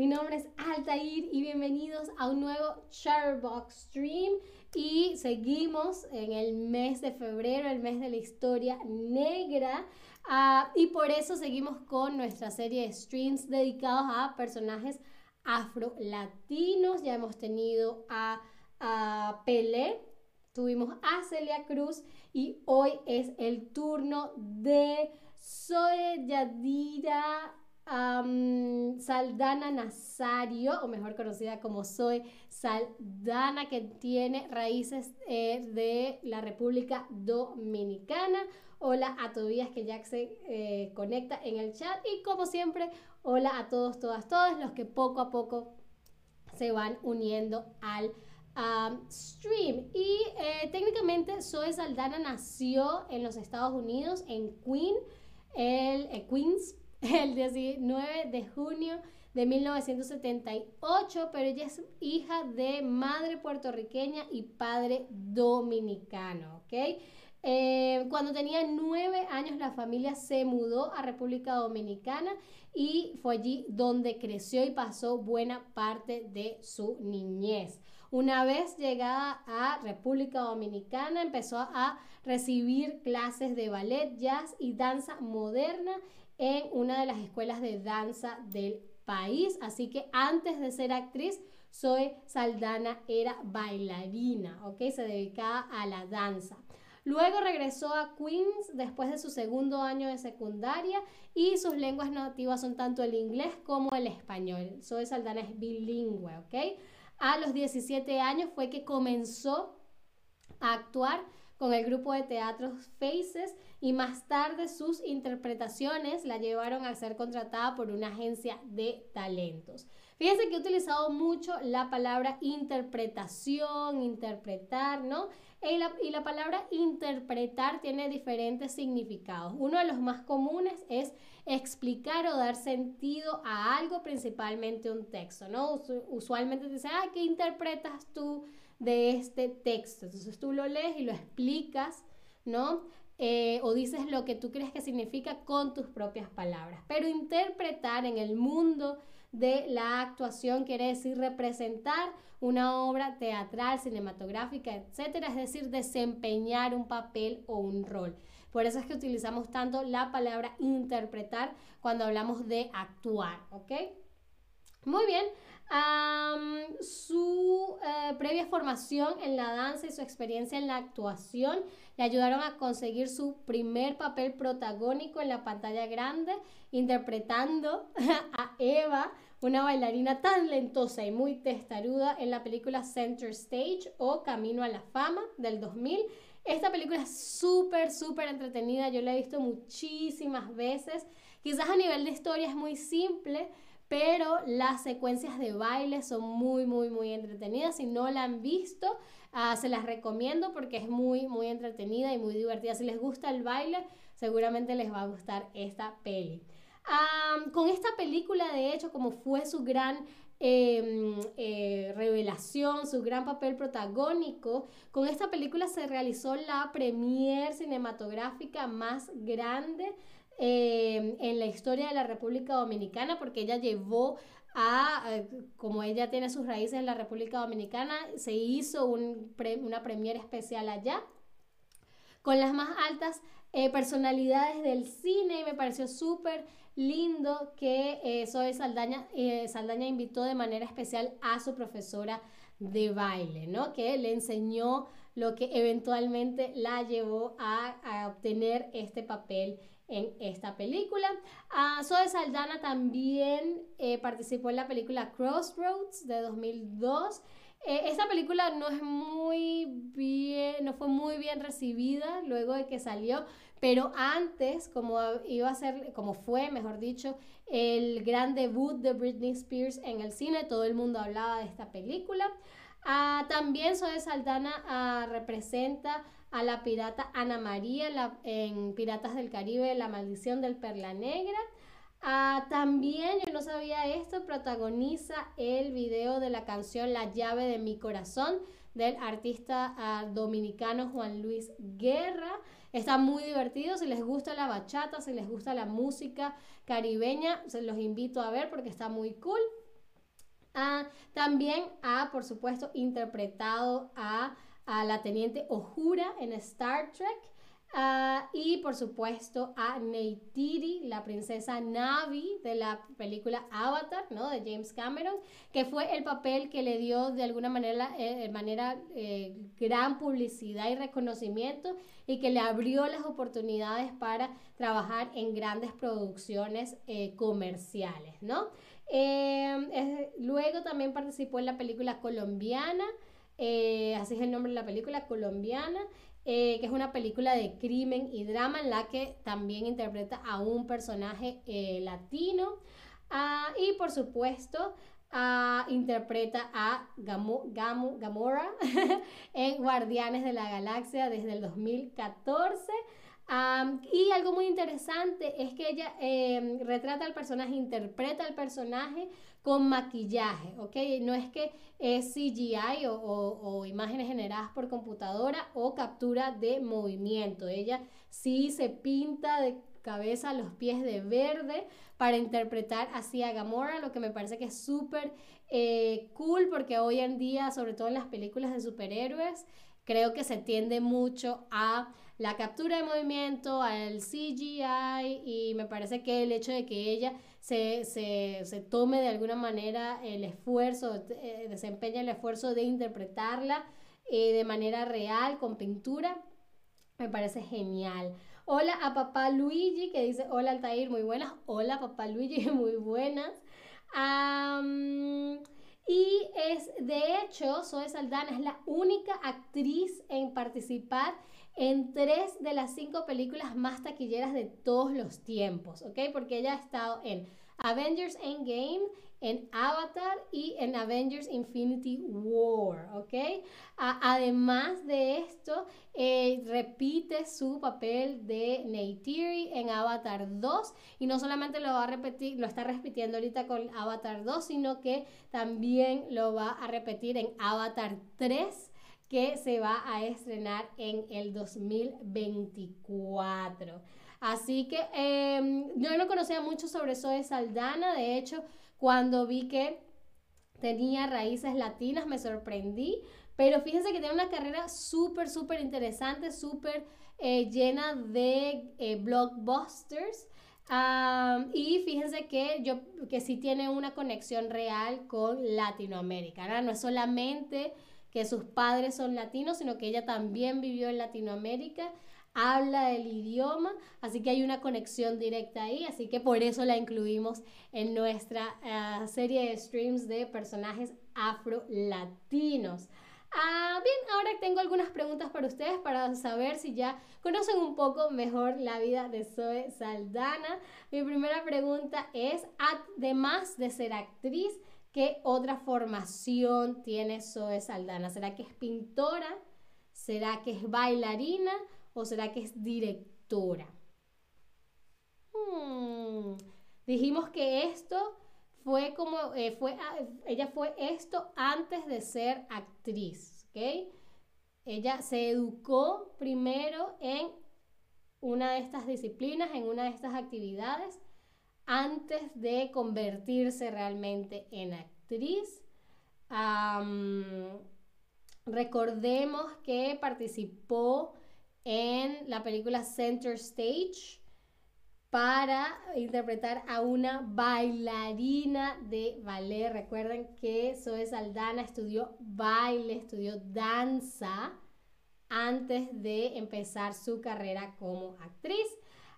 Mi nombre es Altair y bienvenidos a un nuevo Charbox Stream. Y seguimos en el mes de febrero, el mes de la historia negra. Ah, y por eso seguimos con nuestra serie de streams dedicados a personajes afro-latinos. Ya hemos tenido a, a Pelé, tuvimos a Celia Cruz y hoy es el turno de Zoe Yadira Saldana Nazario, o mejor conocida como Zoe Saldana, que tiene raíces eh, de la República Dominicana. Hola a Tobías que ya se eh, conecta en el chat. Y como siempre, hola a todos, todas, todos los que poco a poco se van uniendo al stream. Y eh, técnicamente Zoe Saldana nació en los Estados Unidos, en Queen, el, Queens, el 19 de junio de 1978, pero ella es hija de madre puertorriqueña y padre dominicano, ¿ok? Eh, cuando tenía nueve años la familia se mudó a República Dominicana y fue allí donde creció y pasó buena parte de su niñez. Una vez llegada a República Dominicana empezó a recibir clases de ballet, jazz y danza moderna en una de las escuelas de danza del país. Así que antes de ser actriz, Zoe Saldana era bailarina, ¿ok? Se dedicaba a la danza. Luego regresó a Queens después de su segundo año de secundaria y sus lenguas nativas son tanto el inglés como el español. Zoe Saldana es bilingüe, ¿ok? A los 17 años fue que comenzó a actuar con el grupo de teatro Faces y más tarde sus interpretaciones la llevaron a ser contratada por una agencia de talentos. Fíjense que he utilizado mucho la palabra interpretación, interpretar, ¿no? Y la, y la, palabra interpretar tiene diferentes significados. Uno de los más comunes es explicar o dar sentido a algo, principalmente un texto, ¿no? Usualmente te dicen, ah, ¿qué interpretas tú de este texto. Entonces tú lo lees y lo explicas, ¿no? Eh, o dices lo que tú crees que significa con tus propias palabras. Pero interpretar en el mundo de la actuación quiere decir representar una obra teatral, cinematográfica, etcétera, es decir, desempeñar un papel o un rol. Por eso es que utilizamos tanto la palabra interpretar cuando hablamos de actuar, ¿ok? Muy bien, su eh, previa formación en la danza y su experiencia en la actuación le ayudaron a conseguir su primer papel protagónico en la pantalla grande, interpretando a Eva, una bailarina talentosa y muy testaruda en la película Center Stage o Camino a la Fama del 2000. Esta película es súper, súper entretenida, yo la he visto muchísimas veces. Quizás a nivel de historia es muy simple, pero las secuencias de baile son muy, muy, muy entretenidas. Si no la han visto, ah, se las recomiendo porque es muy, muy entretenida y muy divertida. Si les gusta el baile, seguramente les va a gustar esta peli. con esta película, de hecho, como fue su gran em, eh, revelación, su gran papel protagónico. Con esta película se realizó la premier cinematográfica más grande Em, en la historia de la República Dominicana porque ella llevó a, eh, como ella tiene sus raíces en la República Dominicana, se hizo un una premier especial allá con las más altas eh, personalidades del cine y me pareció súper lindo que eh, Zoe Saldaña, eh, Saldaña invitó de manera especial a su profesora de baile, ¿no? Que le enseñó lo que eventualmente la llevó a, a obtener este papel en esta película. Uh, Zoe Saldana también eh, participó en la película Crossroads de 2002. Eh, esta película no es muy bien, no fue muy bien recibida luego de que salió, pero antes, como iba a ser, como fue, mejor dicho, el gran debut de Britney Spears en el cine, todo el mundo hablaba de esta película. Uh, también Zoe Saldana uh, representa a la pirata Ana María en Piratas del Caribe, La Maldición del Perla Negra. Ah, también, yo no sabía esto, protagoniza el video de la canción La llave de mi corazón del artista ah, dominicano Juan Luis Guerra. Está muy divertido, si les gusta la bachata, si les gusta la música caribeña, se los invito a ver porque está muy cool. Ah, también ha, por supuesto, interpretado a, a la teniente Ohura en Star Trek. Ah, y por supuesto a Neytiri, la princesa Navi de la película Avatar, ¿no? De James Cameron, que fue el papel que le dio de alguna manera, eh, manera eh, gran publicidad y reconocimiento y que le abrió las oportunidades para trabajar en grandes producciones eh, comerciales, ¿no? Luego también participó en la película colombiana, así es el nombre de la película, colombiana, eh, que es una película de crimen y drama en la que también interpreta a un personaje eh, latino. Ah, y por supuesto, ah, interpreta a Gamora en Guardianes de la Galaxia desde el 2014. Y algo muy interesante es que ella em, retrata al personaje, interpreta al personaje con maquillaje, ¿ok? No es que es CGI o, imágenes generadas por computadora o captura de movimiento. Ella sí se pinta de cabeza los pies de verde para interpretar así a Gamora, lo que me parece que es súper eh, cool porque hoy en día, sobre todo en las películas de superhéroes, creo que se tiende mucho a la captura de movimiento, al CGI y me parece que el hecho de que ella se, se, se tome de alguna manera el esfuerzo, eh, desempeña el esfuerzo de interpretarla eh, de manera real, con pintura, me parece genial. Hola a papá Luigi que dice, hola Altair, muy buenas. Hola papá Luigi, muy buenas. y es, de hecho, Zoe Saldana es la única actriz en participar en tres de las cinco películas más taquilleras de todos los tiempos, ¿ok? Porque ella ha estado en Avengers Endgame, en Avatar y en Avengers Infinity War, ¿ok? además de esto, eh, repite su papel de Neytiri en Avatar 2 y no solamente lo va a repetir, lo está repitiendo ahorita con Avatar 2, sino que también lo va a repetir en Avatar 3 que se va a estrenar en el 2024. Así que em, yo no conocía mucho sobre Zoe Saldana, de hecho, cuando vi que tenía raíces latinas me sorprendí, pero fíjense que tiene una carrera súper, súper interesante, súper eh, llena de eh, blockbusters. y fíjense que yo que sí tiene una conexión real con Latinoamérica, no es solamente que sus padres son latinos, sino que ella también vivió en Latinoamérica, habla el idioma, así que hay una conexión directa ahí, así que por eso la incluimos en nuestra eh, serie de streams de personajes afro-latinos. Ah, bien, ahora tengo algunas preguntas para ustedes para saber si ya conocen un poco mejor la vida de Zoe Saldana. Mi primera pregunta es, además de ser actriz, ¿Qué otra formación tiene Zoe Saldana? ¿Será que es pintora? ¿Será que es bailarina? ¿O será que es directora? Hmm. Dijimos que esto fue como, eh, fue, ah, ella fue esto antes de ser actriz, ¿ok? Ella se educó primero en una de estas disciplinas, en una de estas actividades, antes de convertirse realmente en actriz. recordemos que participó en la película Center Stage para interpretar a una bailarina de ballet. Recuerden que Zoe Saldana estudió baile, estudió danza antes de empezar su carrera como actriz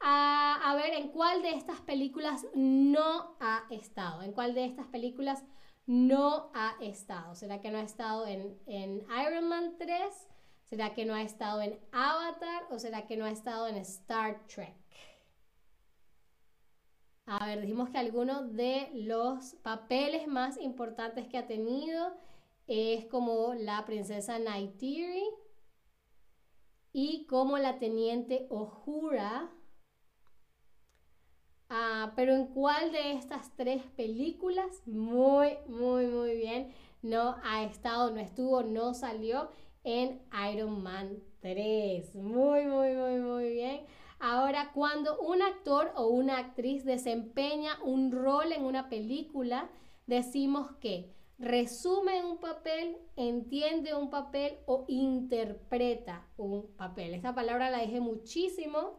a, ver en cuál de estas películas no ha estado, en cuál de estas películas no ha estado. ¿Será que no ha estado en, en Iron Man 3? ¿Será que no ha estado en Avatar o será que no ha estado en Star Trek? A ver, dijimos que alguno de los papeles más importantes que ha tenido es como la princesa Neytiri y como la teniente Ohura pero en cuál de estas tres películas, muy, muy, muy bien, no ha estado, no estuvo, no salió en Iron Man 3. Muy, muy, muy, muy bien. Ahora, cuando un actor o una actriz desempeña un rol en una película, decimos que resume un papel, entiende un papel o interpreta un papel. Esta palabra la dejé muchísimo,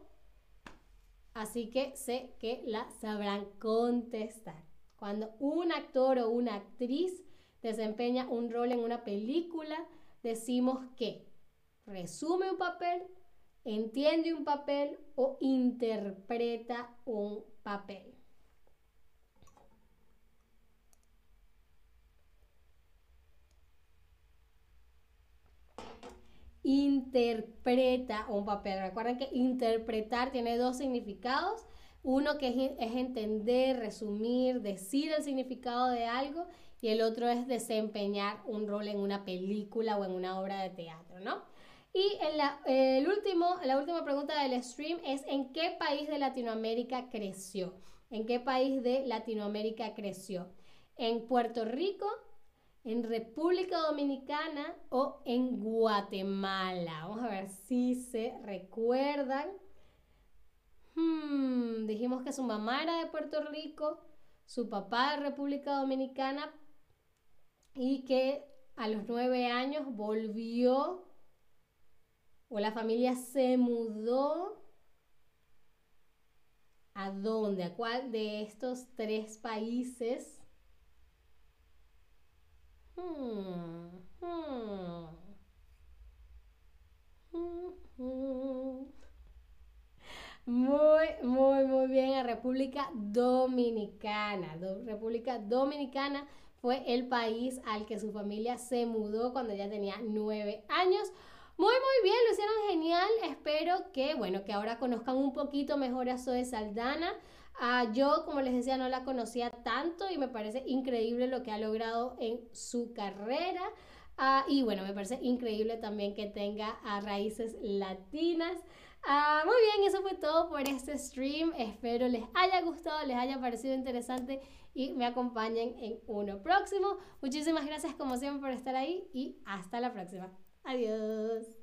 así que sé que la sabrán contestar. Cuando un actor o una actriz desempeña un rol en una película, decimos que resume un papel, entiende un papel o interpreta un papel. Interpreta un papel. Recuerden que interpretar tiene dos significados. Uno que es, entender, resumir, decir el significado de algo y el otro es desempeñar un rol en una película o en una obra de teatro, ¿no? Y la, el último, la última pregunta del stream es ¿en qué país de Latinoamérica creció? ¿En qué país de Latinoamérica creció? ¿En Puerto Rico, en República Dominicana o en Guatemala. Vamos a ver si se recuerdan. Hmm, dijimos que su mamá era de Puerto Rico, su papá de República Dominicana y que a los nueve años volvió o la familia se mudó. ¿A dónde? ¿A cuál de estos tres países? Hmm, hmm. Muy, muy, muy bien a República Dominicana. República Dominicana fue el país al que su familia se mudó cuando ya tenía nueve años. Muy, muy bien, lo hicieron genial. Espero que, bueno, que ahora conozcan un poquito mejor a Zoe Saldana. Ah, yo, como les decía, no la conocía tanto y me parece increíble lo que ha logrado en su carrera. Ah, y bueno, me parece increíble también que tenga a raíces latinas. Ah, muy bien, eso fue todo por este stream. Espero les haya gustado, les haya parecido interesante y me acompañen en uno próximo. Muchísimas gracias como siempre por estar ahí y hasta la próxima. Adiós.